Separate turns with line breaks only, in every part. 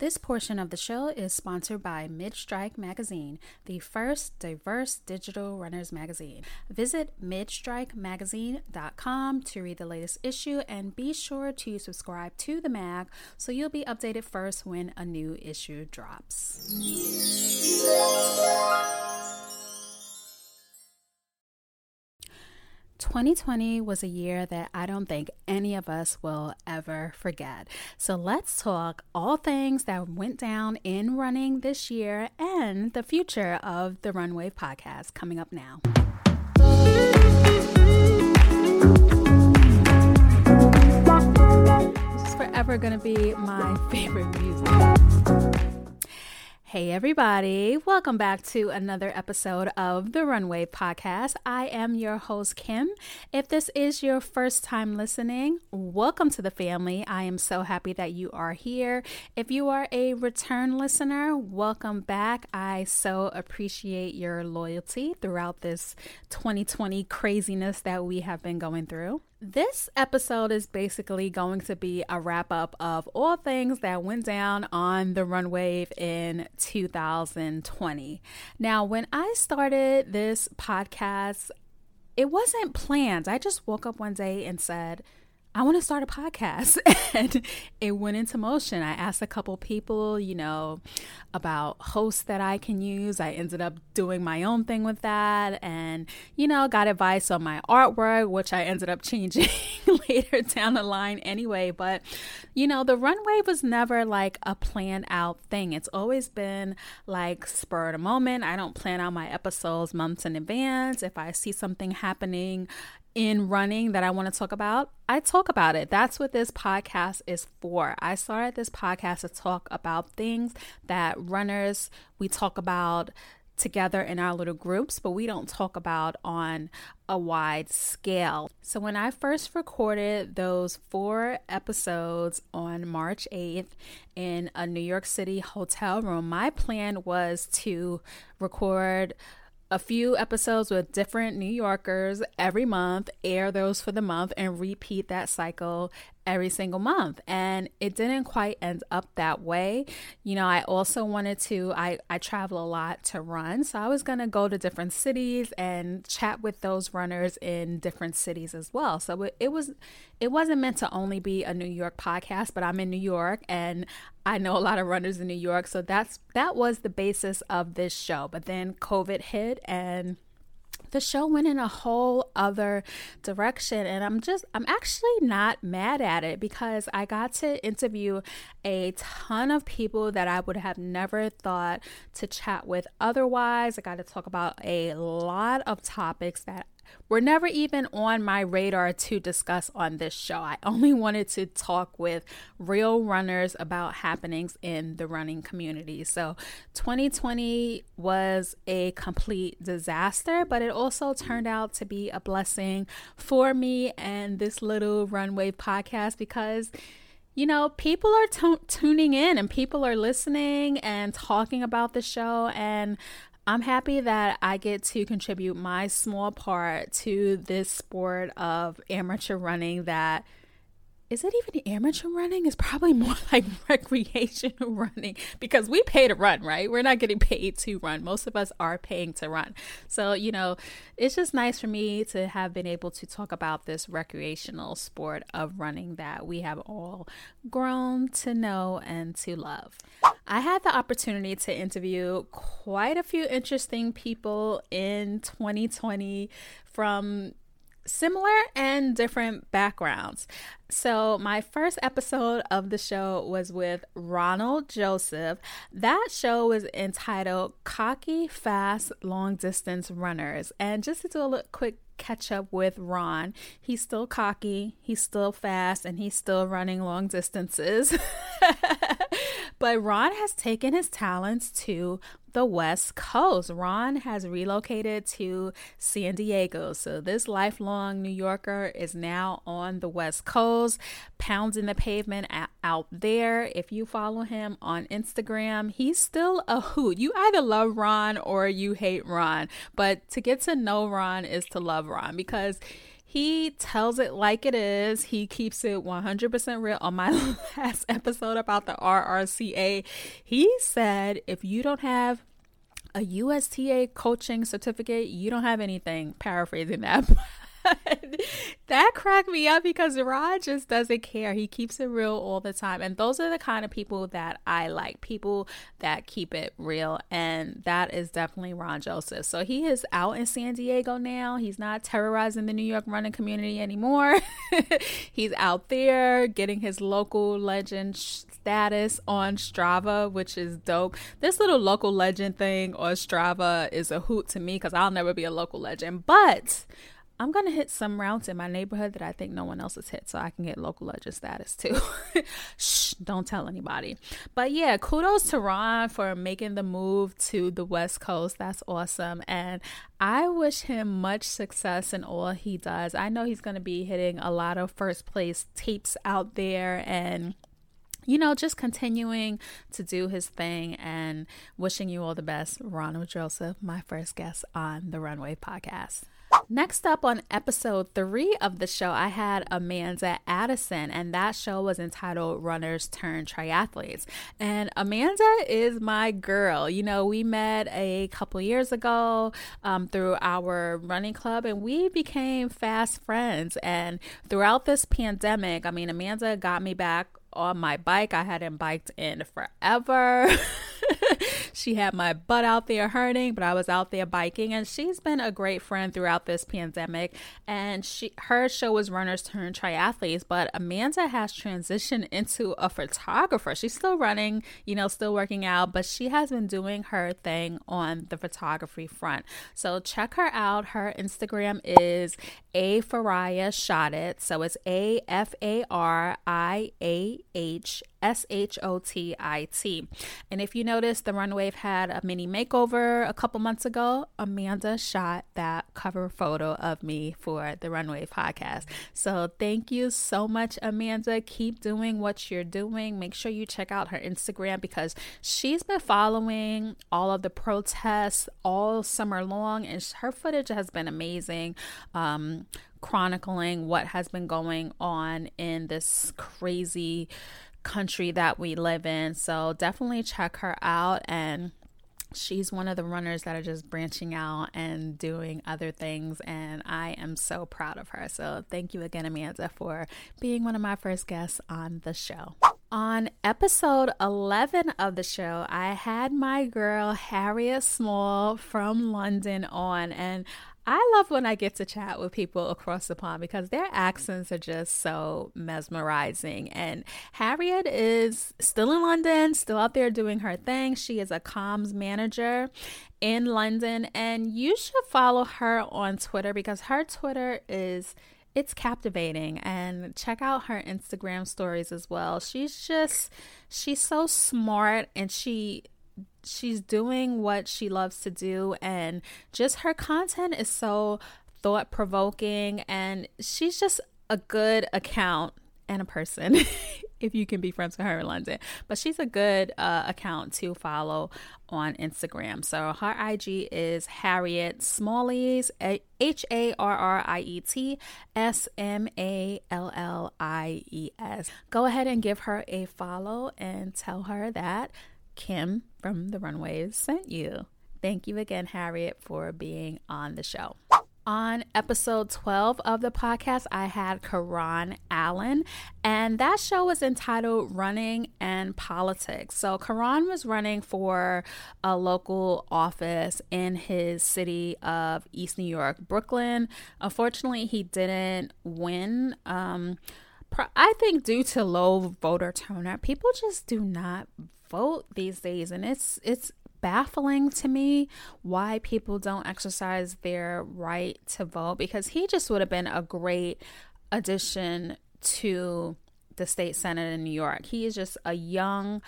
This portion of the show is sponsored by Midstrike Magazine, the first diverse digital runners magazine. Visit midstrikemagazine.com to read the latest issue and be sure to subscribe to the mag so you'll be updated first when a new issue drops. 2020 was a year that I don't think any of us will ever forget. So let's talk all things that went down in running this year and the future of the Run Wave podcast coming up now. This is forever going to be my favorite music. Hey, everybody. Welcome back to another episode of the Run Wave Podcast. I am your host, Kim. If this is your first time listening, welcome to the family. I am so happy that you are here. If you are a return listener, welcome back. I so appreciate your loyalty throughout this 2020 craziness that we have been going through. This episode is basically going to be a wrap up of all things that went down on the Run Wave in 2020. Now, when I started this podcast, it wasn't planned. I just woke up one day and said, I want to start a podcast. and it went into motion. I asked a couple people, you know, about hosts that I can use. I ended up doing my own thing with that and, you know, got advice on my artwork, which I ended up changing later down the line anyway. But, you know, the Run Wave was never like a planned out thing. It's always been like spur of the moment. I don't plan out my episodes months in advance. If I see something happening, in running that I want to talk about, I talk about it. That's what this podcast is for. I started this podcast to talk about things that runners we talk about together in our little groups, but we don't talk about on a wide scale. So when I first recorded those four episodes on March 8th in a New York City hotel room, my plan was to record a few episodes with different New Yorkers every month, air those for the month, and repeat that cycle every single month. And it didn't quite end up that way. You know, I also wanted to, I, I travel a lot to run. So I was going to go to different cities and chat with those runners in different cities as well. So it, it was, it wasn't meant to only be a New York podcast, but I'm in New York and I know a lot of runners in New York. So that's, that was the basis of this show. But then COVID hit and the show went in a whole other direction and i'm just i'm actually not mad at it because i got to interview a ton of people that i would have never thought to chat with otherwise. I got to talk about a lot of topics that were never even on my radar to discuss on this show. I only wanted to talk with real runners about happenings in the running community. So 2020 was a complete disaster, but it also turned out to be a blessing for me and this little runway podcast because you know, people are t- tuning in and people are listening and talking about the show. And I'm happy that I get to contribute my small part to this sport of amateur running that is it even amateur running? It's probably more like recreational running because we pay to run, right? We're not getting paid to run. Most of us are paying to run. So, you know, it's just nice for me to have been able to talk about this recreational sport of running that we have all grown to know and to love. I had the opportunity to interview quite a few interesting people in 2020 from similar and different backgrounds. So, my first episode of the show was with Ronald Joseph. That show was entitled Cocky Fast Long Distance Runners. And just to do a little quick catch up with Ron, he's still cocky, he's still fast, and he's still running long distances. but Ron has taken his talents to the West Coast. Ron has relocated to San Diego. So this lifelong New Yorker is now on the West Coast, pounding the pavement out there. If you follow him on Instagram, he's still a hoot. You either love Ron or you hate Ron. But to get to know Ron is to love Ron because he tells it like it is. He keeps it 100% real. On my last episode about the RRCA, he said if you don't have a USTA coaching certificate, you don't have anything. Paraphrasing that. that cracked me up because Rod just doesn't care. He keeps it real all the time. And those are the kind of people that I like people that keep it real. And that is definitely Ron Joseph. So he is out in San Diego now. He's not terrorizing the New York running community anymore. He's out there getting his local legend status on Strava, which is dope. This little local legend thing on Strava is a hoot to me because I'll never be a local legend. But I'm gonna hit some routes in my neighborhood that I think no one else has hit, so I can get local legend status too. Shh, don't tell anybody. But yeah, kudos to Ron for making the move to the West Coast. That's awesome, and I wish him much success in all he does. I know he's gonna be hitting a lot of first place tapes out there, and you know, just continuing to do his thing and wishing you all the best. Ronald Joseph, my first guest on the Run Wave podcast. Next up on episode three of the show, I had Amanda Addison, and that show was entitled Runners Turn Triathletes. And Amanda is my girl. You know, we met a couple years ago um, through our running club, and we became fast friends. And throughout this pandemic, I mean, Amanda got me back on my bike. I hadn't biked in forever. she had my butt out there hurting, but I was out there biking and she's been a great friend throughout this pandemic. And she her show was Runners Turn Triathletes, but Amanda has transitioned into a photographer. She's still running, you know, still working out, but she has been doing her thing on the photography front. So check her out. Her Instagram is a Faria Shot It. So it's A F A R I A H S H O T I T. And if you notice, the Run Wave had a mini makeover a couple months ago. Amanda shot that cover photo of me for the Run Wave podcast. So thank you so much, Amanda. Keep doing what you're doing. Make sure you check out her Instagram because she's been following all of the protests all summer long, and her footage has been amazing. Um, chronicling what has been going on in this crazy country that we live in. So definitely check her out. And she's one of the runners that are just branching out and doing other things. And i am so proud of her. So thank you again amanda for being one of my first guests on the show. On episode 11 of the show, I had my girl Harriet Small from London on, and I love when I get to chat with people across the pond because their accents are just so mesmerizing. And Harriet is still in London, still out there doing her thing. She is a comms manager in London, and you should follow her on Twitter because her Twitter is it's captivating and check out her Instagram stories as well. She's just she's so smart and she she's doing what she loves to do and just her content is so thought provoking and she's just a good account and a person if you can be friends with her in London. But she's a good uh, account to follow on Instagram. So her IG is Harriet Smallies, H A R R I E T S M A L L I E S. Go ahead and give her a follow and tell her that Kim from the Run Waves sent you. Thank you again, Harriet, for being on the show. On episode 12 of the podcast, I had Karan Allen, and that show was entitled Running and Politics. So, Karan was running for a local office in his city of East New York, Brooklyn. Unfortunately, he didn't win. Um, I think due to low voter turnout, people just do not vote these days and it's it's baffling to me why people don't exercise their right to vote because he just would have been a great addition to the state senate in New York. He is just a young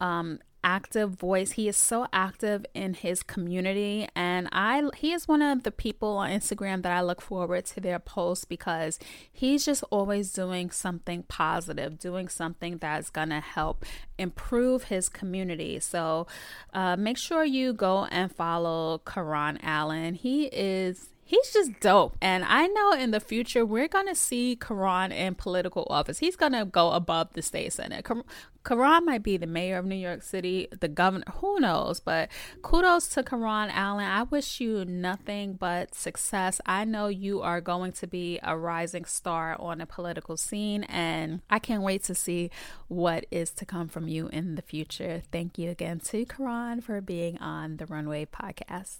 um, active voice. He is so active in his community and I he is one of the people on Instagram that I look forward to their posts because he's just always doing something positive, doing something that's going to help improve his community. So uh, make sure you go and follow Karan Allen. He is he's just dope. And I know in the future we're gonna see Karan in political office. He's gonna go above the state senate. Karan might be the mayor of New York City, the governor, who knows? But kudos to Karan Allen. I wish you nothing but success. I know you are going to be a rising star on the political scene, and I can't wait to see what is to come from you in the future. Thank you again to Karan for being on the Run Wave podcast.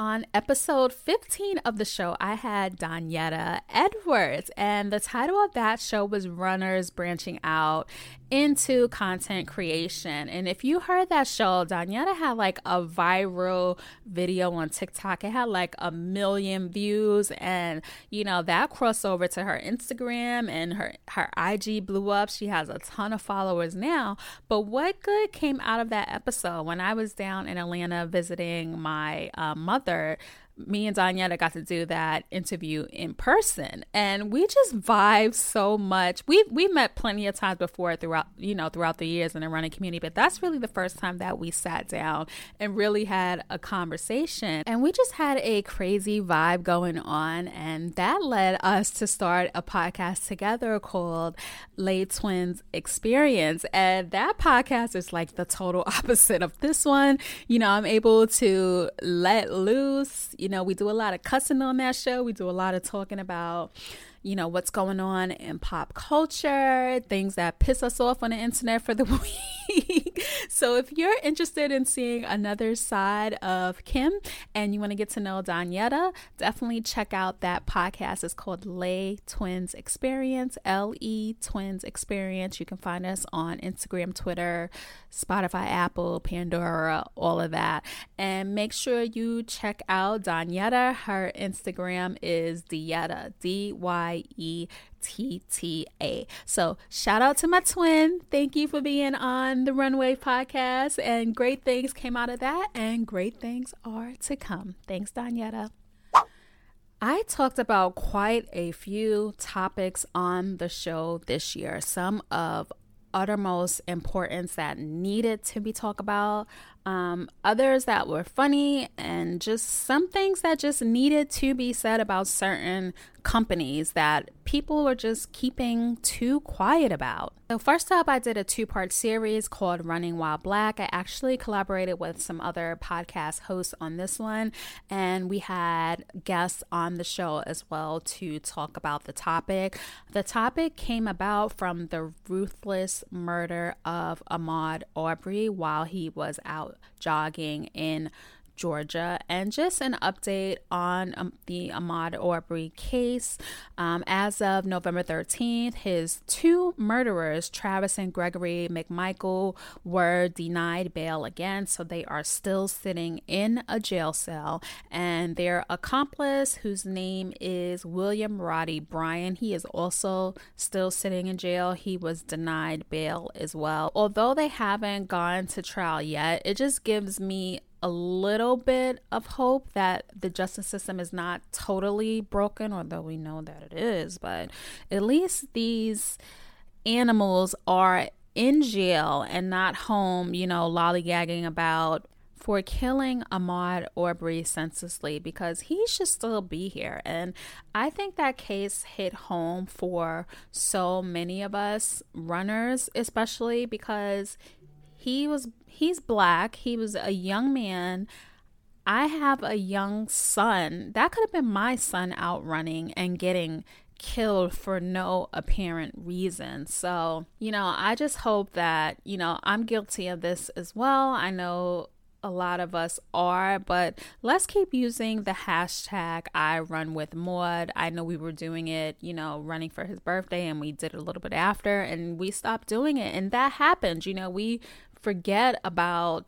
On episode 15 of the show, I had Donyetta Edwards, and the title of that show was Runners Branching Out into content creation. And if you heard that show, Donyetta had like a viral video on TikTok. It had like a million views and you know that crossed over to her Instagram and her her IG blew up. She has a ton of followers now. But what good came out of that episode when I was down in Atlanta visiting my uh, mother? Me and Donyetta got to do that interview in person and we just vibe so much. We we met plenty of times before throughout you know throughout the years in the running community, but that's really the first time that we sat down and really had a conversation. And we just had a crazy vibe going on and that led us to start a podcast together called Lay Twins Experience. And that podcast is like the total opposite of this one. You know, I'm able to let loose, you know, we do a lot of cussing on that show. We do a lot of talking about you know, what's going on in pop culture, things that piss us off on the internet for the week. so if you're interested in seeing another side of Kim and you want to get to know Donyetta, definitely check out that podcast. It's called Lay Twins Experience, L E Twins Experience. You can find us on Instagram, Twitter, Spotify, Apple, Pandora, all of that. And make sure you check out Donyetta. Her Instagram is Dyetta, D Y E T T A. So, shout out to my twin. Thank you for being on the Run Wave podcast. And great things came out of that, and great things are to come. Thanks, Donyetta. I talked about quite a few topics on the show this year, some of uttermost importance that needed to be talked about, um, others that were funny, and just some things that just needed to be said about certain companies that people were just keeping too quiet about. So, first up, I did a two part series called Running While Black. I actually collaborated with some other podcast hosts on this one, and we had guests on the show as well to talk about the topic. The topic came about from the ruthless murder of Ahmaud Arbery while he was out jogging in Georgia, and just an update on um, the Ahmaud Arbery case. Um, as of November 13th, his two murderers, Travis and Gregory McMichael, were denied bail again, so they are still sitting in a jail cell. And their accomplice, whose name is William Roddy Bryan, he is also still sitting in jail. He was denied bail as well. Although they haven't gone to trial yet, it just gives me a little bit of hope that the justice system is not totally broken, although we know that it is, but at least these animals are in jail and not home, you know, lollygagging about for killing Ahmaud Arbery senselessly because he should still be here. And I think that case hit home for so many of us runners, especially because he was he's black. He was a young man. I have a young son. That could have been my son out running and getting killed for no apparent reason. So, you know, I just hope that, you know, I'm guilty of this as well. I know a lot of us are, but let's keep using the hashtag I run with Maud. I know we were doing it, you know, running for his birthday and we did it a little bit after and we stopped doing it. And that happened. You know, we forget about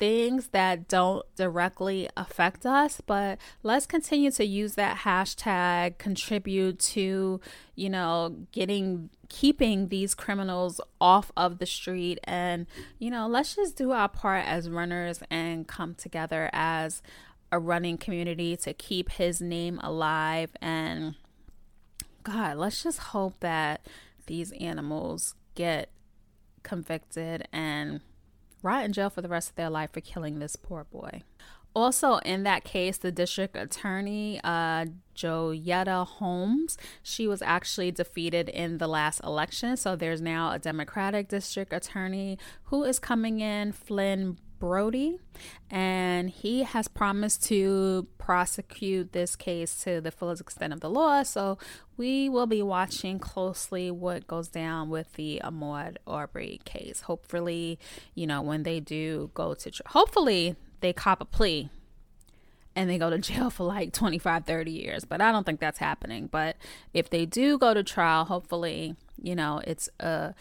things that don't directly affect us, but let's continue to use that hashtag, contribute to, you know, getting, keeping these criminals off of the street. And, you know, let's just do our part as runners and come together as a running community to keep his name alive. And, God, let's just hope that these animals get convicted and rot in jail for the rest of their life for killing this poor boy. Also, in that case, the district attorney, uh, Joyette Holmes, she was actually defeated in the last election. So there's now a Democratic district attorney who is coming in, Flynn Broady, and he has promised to prosecute this case to the fullest extent of the law. So we will be watching closely what goes down with the Ahmaud Arbery case. Hopefully, you know, when they do go to, tr- hopefully they cop a plea and they go to jail for like 25 30 years but i don't think that's happening but if they do go to trial hopefully you know it's a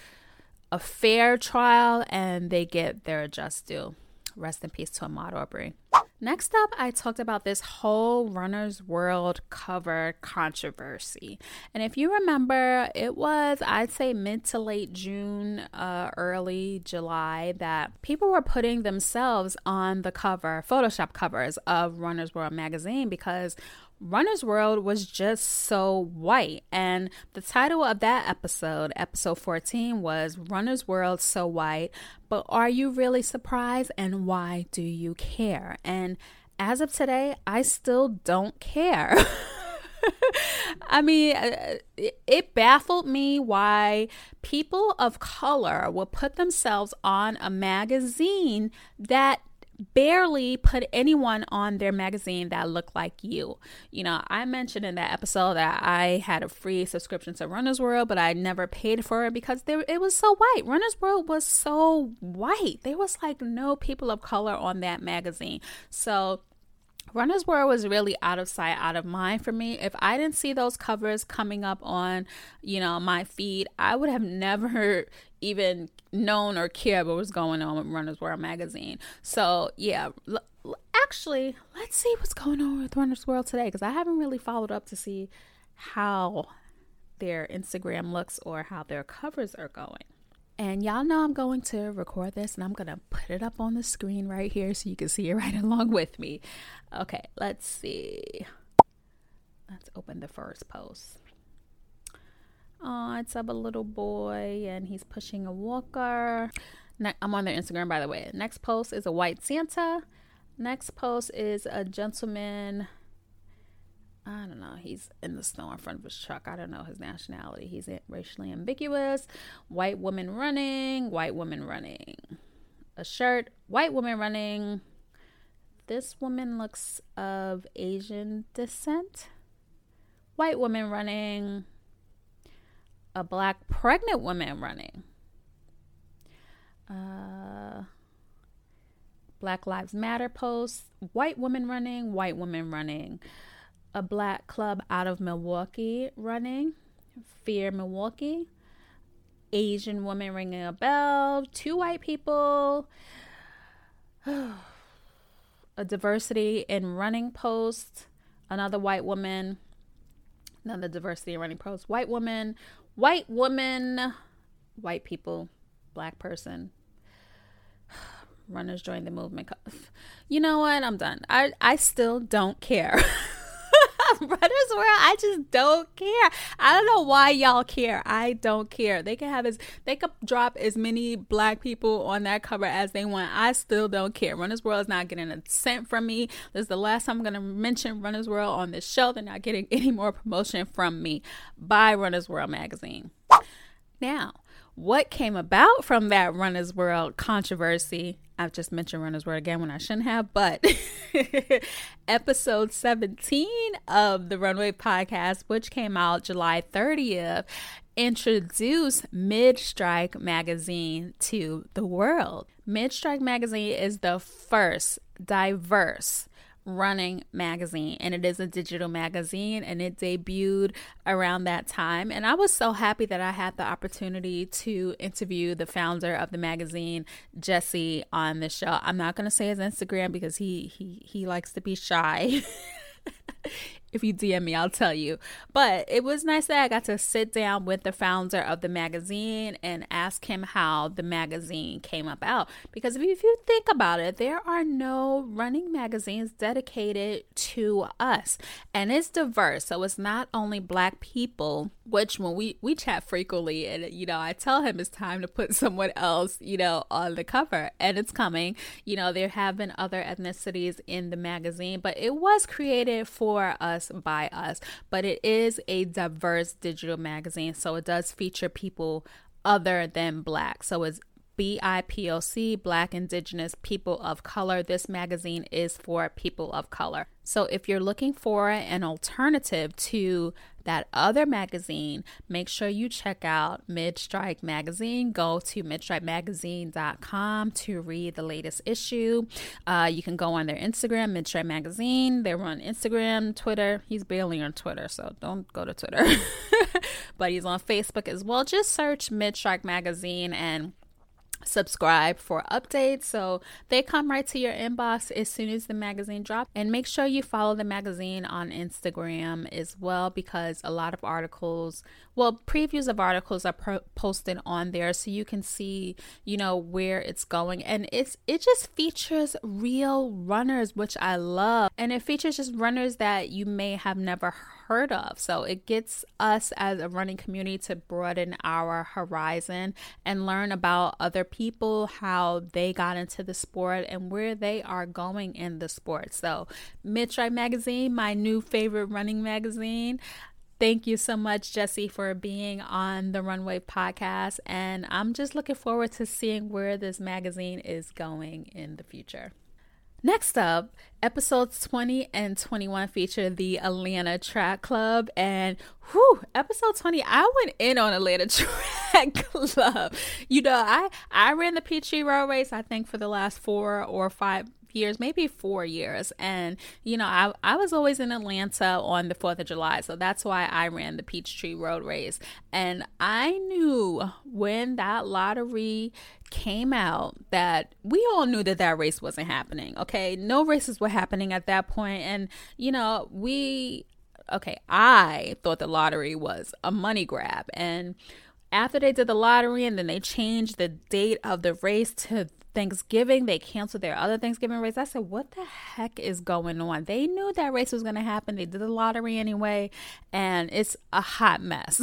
a fair trial and they get their just due Rest in peace to Ahmaud Arbery. Next up, I talked about this whole Runner's World cover controversy. And if you remember, it was, I'd say, mid to late June, uh, early July, that people were putting themselves on the cover, Photoshop covers of Runner's World magazine because Runner's World was just so white. And the title of that episode, episode 14, was Runner's World So White, but are you really surprised and why do you care? And as of today, I still don't care. I mean, uh, it baffled me why people of color would put themselves on a magazine that barely put anyone on their magazine that looked like you. You know, I mentioned in that episode that I had a free subscription to Runner's World, but I never paid for it because there, it was so white. Runner's World was so white. There was like no people of color on that magazine. So Runner's World was really out of sight, out of mind for me. If I didn't see those covers coming up on, you know, my feed, I would have never even known or cared what was going on with Runner's World magazine. So, yeah, l- actually, let's see what's going on with Runner's World today because I haven't really followed up to see how their Instagram looks or how their covers are going. And y'all know I'm going to record this and I'm going to put it up on the screen right here so you can see it right along with me. Okay, let's see. Let's open the first post. Oh, it's a little boy and he's pushing a walker. Ne- I'm on their Instagram, by the way. Next post is a white Santa. Next post is a gentleman I don't know. He's in the snow in front of his truck. I don't know his nationality. He's racially ambiguous. White woman running, white woman running. A shirt, white woman running. This woman looks of Asian descent. White woman running. A black pregnant woman running. Uh, Black Lives Matter post. White woman running, white woman running a black club out of Milwaukee running, Fear Milwaukee. Asian woman ringing a bell, two white people, a diversity in running post, another white woman, another diversity in running post, white woman, white woman, white people, black person. Runners join the movement. You know what? I'm done. I I still don't care. Runners World, I just don't care. I don't know why y'all care. I don't care. They can have as they could drop as many black people on that cover as they want. I still don't care. Runners World is not getting a cent from me. This is the last time I'm gonna mention Runners World on this show. They're not getting any more promotion from me. Buy Runners World magazine. Now, what came about from that Runner's World controversy. I've just mentioned Runner's World again when I shouldn't have, but episode 17 of the Run Wave podcast, which came out July 30th, introduced Mid Strike magazine to the world. Mid Strike magazine is the first diverse running magazine and it is a digital magazine and it debuted around that time. And i was so happy that i had the opportunity to interview the founder of the magazine jesse on the show. I'm not going to say his instagram because he he he likes to be shy if you DM me, I'll tell you. But it was nice that I got to sit down with the founder of the magazine and ask him how the magazine came about. Because if you think about it, there are no running magazines dedicated to us, and it's diverse. So it's not only black people, which when we we chat frequently, and you know, I tell him it's time to put someone else, you know, on the cover, and it's coming. You know, there have been other ethnicities in the magazine, but it was created for us us by us, but it is a diverse digital magazine. So it does feature people other than black. So it's BIPOC, Black, Indigenous, People of Color. This magazine is for people of color. So if you're looking for an alternative to that other magazine, make sure you check out Midstrike Magazine. Go to midstrikemagazine.com to read the latest issue. Uh, you can go on their Instagram, Midstrike Magazine. They're on Instagram, Twitter. He's barely on Twitter, so don't go to Twitter. but he's on Facebook as well. Just search Midstrike Magazine and subscribe for updates. So they come right to your inbox as soon as the magazine drops and make sure you follow the magazine on instagram as well because a lot of articles well previews of articles are pro- posted on there so you can see you know where it's going. And it's it just features real runners which i love. And it features just runners that you may have never heard of so it gets us as a running community to broaden our horizon and learn about other people how they got into the sport and where they are going in the sport so Midstrike magazine my new favorite running magazine Thank you so much, Jesse, for being on the Run Wave podcast. And I'm just looking forward to seeing where this magazine is going in the future. Next up, episodes 20 and 21 feature the Atlanta Track Club. And whew, episode 20, I went in on Atlanta Track Club. You know, I, I ran the Peachtree Road Race, I think, for the last four or five years, maybe four years. And, you know, I, I was always in Atlanta on the 4th of July. So that's why I ran the Peachtree Road Race. And I knew when that lottery came out that we all knew that that race wasn't happening. Okay. No races were happening at that. And, you know, we, okay, I thought the lottery was a money grab. And, after they did the lottery and then they changed the date of the race to Thanksgiving, they canceled their other Thanksgiving race. I said, What the heck is going on? They knew that race was going to happen. They did the lottery anyway, and it's a hot mess.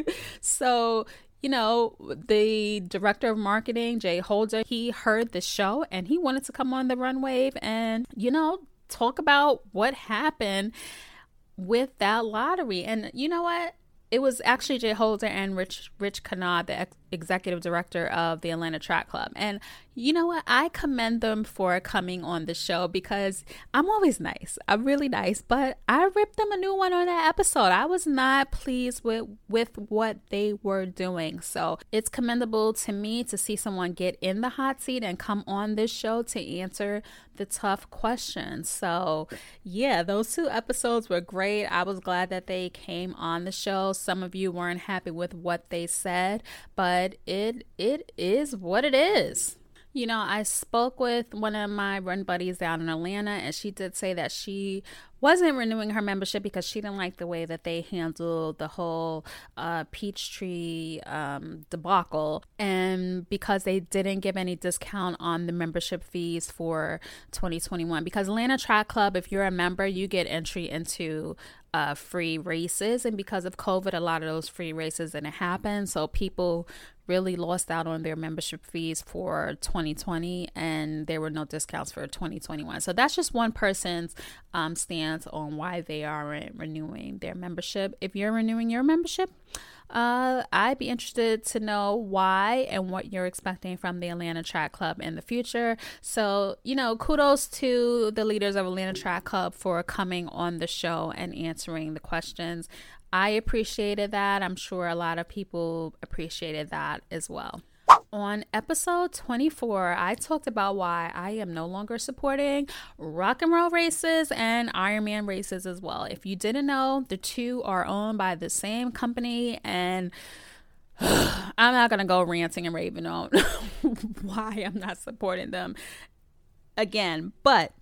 so, you know, the director of marketing, Jay Holder, he heard the show and he wanted to come on the Run Wave and, you know, talk about what happened with that lottery. And you know what? It was actually Jay Holder and Rich Rich Kenah, the ex- executive director of the Atlanta Track Club. And you know what? I commend them for coming on the show because I'm always nice. I'm really nice, but I ripped them a new one on that episode. I was not pleased with with what they were doing. So, it's commendable to me to see someone get in the hot seat and come on this show to answer the tough questions. So, yeah, those two episodes were great. I was glad that they came on the show. Some of you weren't happy with what they said, but but it it is what it is. You know, I spoke with one of my run buddies down in Atlanta, and she did say that she wasn't renewing her membership because she didn't like the way that they handled the whole uh, Peachtree um, debacle, and because they didn't give any discount on the membership fees for 2021. Because Atlanta Track Club, if you're a member, you get entry into uh, free races, and because of COVID, a lot of those free races didn't happen, so people really lost out on their membership fees for 2020 and there were no discounts for 2021 so that's just one person's um, stance on why they aren't renewing their membership. If you're renewing your membership uh, I'd be interested to know why and what you're expecting from the Atlanta Track Club in the future. So, you know, kudos to the leaders of Atlanta Track Club for coming on the show and answering the questions. I appreciated that. I'm sure a lot of people appreciated that as well. On episode 24, I talked about why I am no longer supporting rock and roll races and Ironman races as well. If you didn't know, the two are owned by the same company, and I'm not going to go ranting and raving on why I'm not supporting them again, but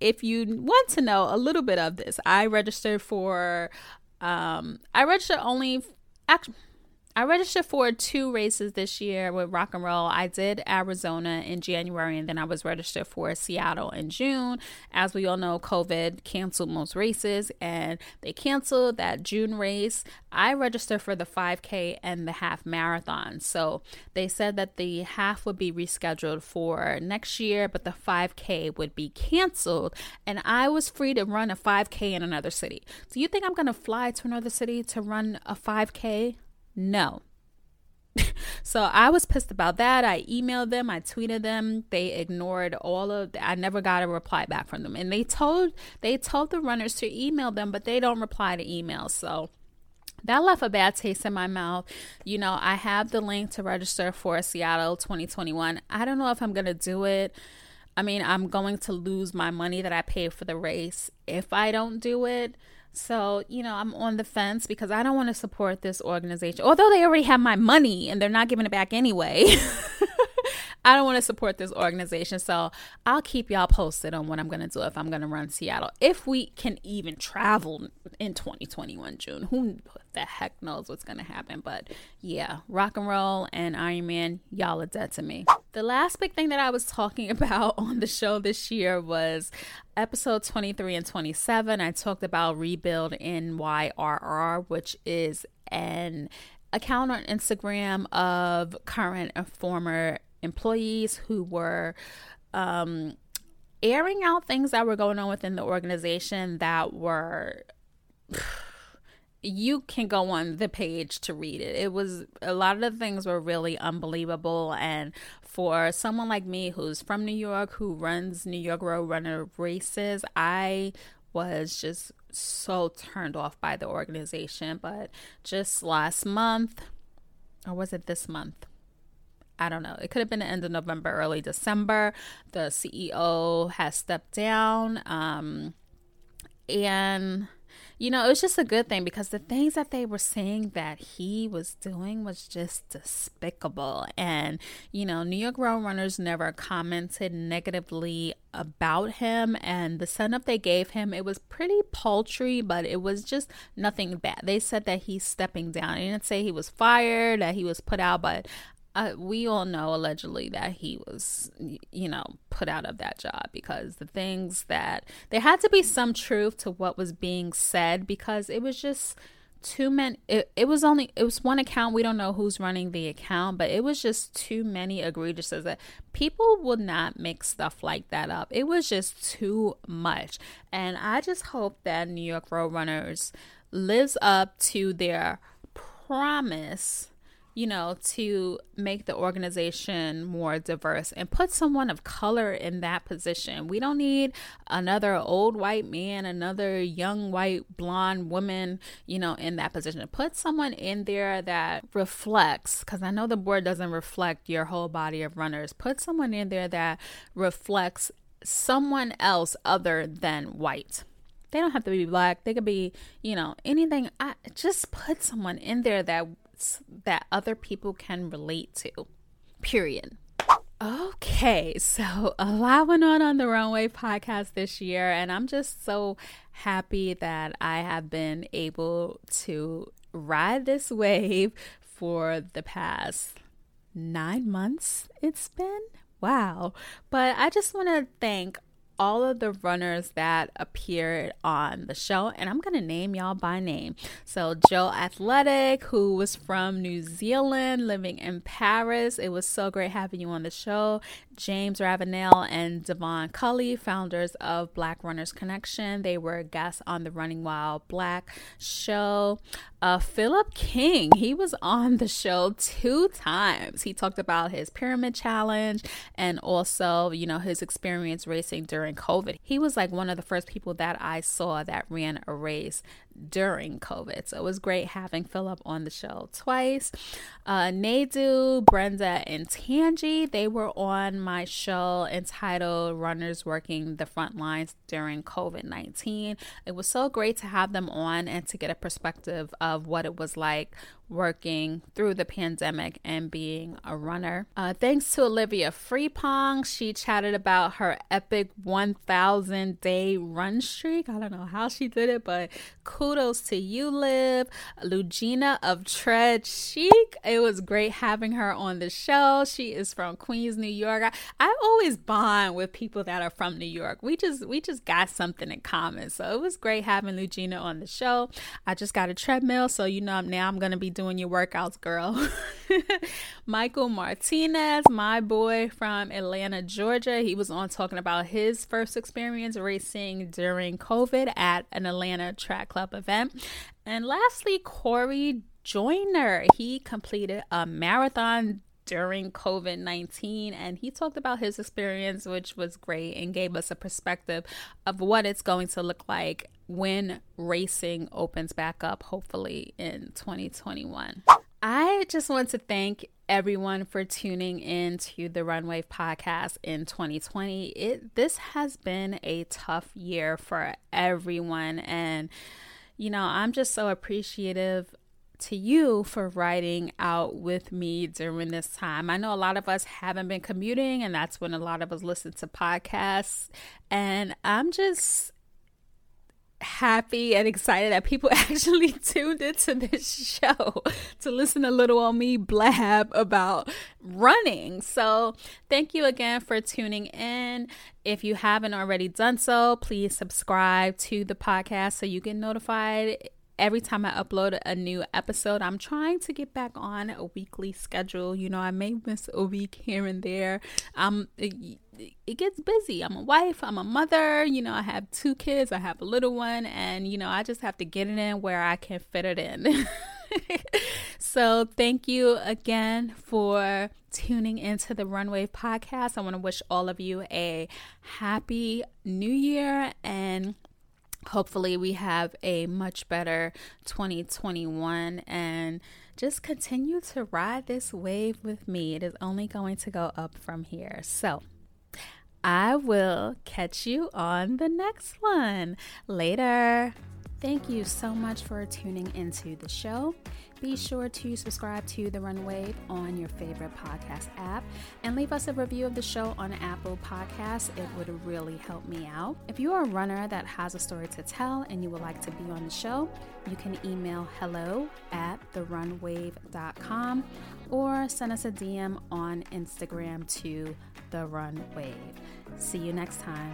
if you want to know a little bit of this, I registered for um I registered only actually I registered for two races this year with rock and roll. I did Arizona in January and then I was registered for Seattle in June. As we all know, COVID canceled most races and they canceled that June race. I registered for the 5K and the half marathon. So they said that the half would be rescheduled for next year, but the 5K would be canceled. And I was free to run a 5K in another city. Do you think I'm going to fly to another city to run a 5K? No. so I was pissed about that. I emailed them, I tweeted them. They ignored all of the, I never got a reply back from them. And they told they told the runners to email them, but they don't reply to emails. So that left a bad taste in my mouth. You know, I have the link to register for Seattle 2021. I don't know if I'm going to do it. I mean, I'm going to lose my money that I paid for the race if I don't do it. So, you know, I'm on the fence because I don't want to support this organization. Although they already have my money and they're not giving it back anyway. I don't want to support this organization. So I'll keep y'all posted on what I'm going to do if I'm going to run Seattle. If we can even travel in 2021 June. Who the heck knows what's going to happen? But yeah, rock and roll and Ironman, y'all are dead to me. The last big thing that I was talking about on the show this year was episode 23 and 27. I talked about Rebuild NYRR, which is an account on Instagram of current and former employees who were um, airing out things that were going on within the organization that were. you can go on the page to read it. It was a lot of the things were really unbelievable. And for someone like me who's from New York, who runs New York Road Runner races, I was just so turned off by the organization. But just last month, or was it this month? I don't know. It could have been the end of November, early December. The CEO has stepped down. Um, and you know, it was just a good thing because the things that they were saying that he was doing was just despicable. And, you know, New York Road Runners never commented negatively about him. And the setup they gave him, it was pretty paltry, but it was just nothing bad. They said that he's stepping down. They didn't say he was fired, that he was put out, but uh, we all know allegedly that he was, you know, put out of that job because the things that there had to be some truth to what was being said because it was just too many. It, it was only it was one account. We don't know who's running the account, but it was just too many egregiouses that people would not make stuff like that up. It was just too much, and I just hope that New York Roadrunners lives up to their promise you know, to make the organization more diverse and put someone of color in that position. We don't need another old white man, another young white blonde woman, you know, in that position. Put someone in there that reflects, because I know the board doesn't reflect your whole body of runners. Put someone in there that reflects someone else other than white. They don't have to be black. They could be, you know, anything. I just put someone in there that that other people can relate to. Period. Okay, so a lot went on on the Run Wave podcast this year, and I'm just so happy that I have been able to ride this wave for the past nine months. It's been wow. But I just want to thank all of the runners that appeared on the show, and I'm gonna name y'all by name. So, Joe Athletic, who was from New Zealand, living in Paris. It was so great having you on the show. James Ravenel and Devon Cully, founders of Black Runners Connection. They were guests on the Running While Black show. Uh, Philip King, he was on the show two times. He talked about his pyramid challenge and also, you know, his experience racing during COVID. He was like one of the first people that I saw that ran a race during COVID. So it was great having Philip on the show twice. Uh, Nadu, Brenda, and Tangi, they were on my show entitled Runners Working the Front Lines During COVID 19. It was so great to have them on and to get a perspective of what it was like working through the pandemic and being a runner. Uh, thanks to Olivia Freepong, she chatted about her epic 1,000 day run streak. I don't know how she did it, but kudos to you, Liv. Lugina of Tread Chic. It was great having her on the show. She is from Queens, New York. I, I always bond with people that are from New York. We just we just got something in common. So it was great having Lugina on the show. I just got a treadmill, so you know now I'm gonna be doing your workouts, girl. Michael Martinez, my boy from Atlanta, Georgia, he was on talking about his first experience racing during COVID at an Atlanta track club event. And lastly, Corey Joyner, he completed a marathon during COVID 19. And he talked about his experience, which was great, and gave us a perspective of what it's going to look like when racing opens back up, hopefully in 2021. I just want to thank everyone for tuning in to the Run Wave podcast in 2020. It this has been a tough year for everyone and you know, I'm just so appreciative to you for riding out with me during this time. I know a lot of us haven't been commuting, and that's when a lot of us listen to podcasts. And I'm just happy and excited that people actually tuned into this show to listen to little on me blab about running. So, thank you again for tuning in. If you haven't already done so, please subscribe to the podcast so you get notified every time I upload a new episode. I'm trying to get back on a weekly schedule. You know, I may miss a week here and there. Um, it, gets busy. I'm a wife, I'm a mother, you know, I have two kids, I have a little one, and you know, I just have to get it in where I can fit it in. so, thank you again for tuning into the Run Wave podcast. I want to wish all of you a happy new year and hopefully we have a much better 2021 and just continue to ride this wave with me. It is only going to go up from here. So, I will catch you on the next one. Later. Thank you so much for tuning into the show. Be sure to subscribe to The Run Wave on your favorite podcast app and leave us a review of the show on Apple Podcasts. It would really help me out. If you are a runner that has a story to tell and you would like to be on the show, you can email hello at therunwave.com or send us a DM on Instagram to The Run Wave. See you next time.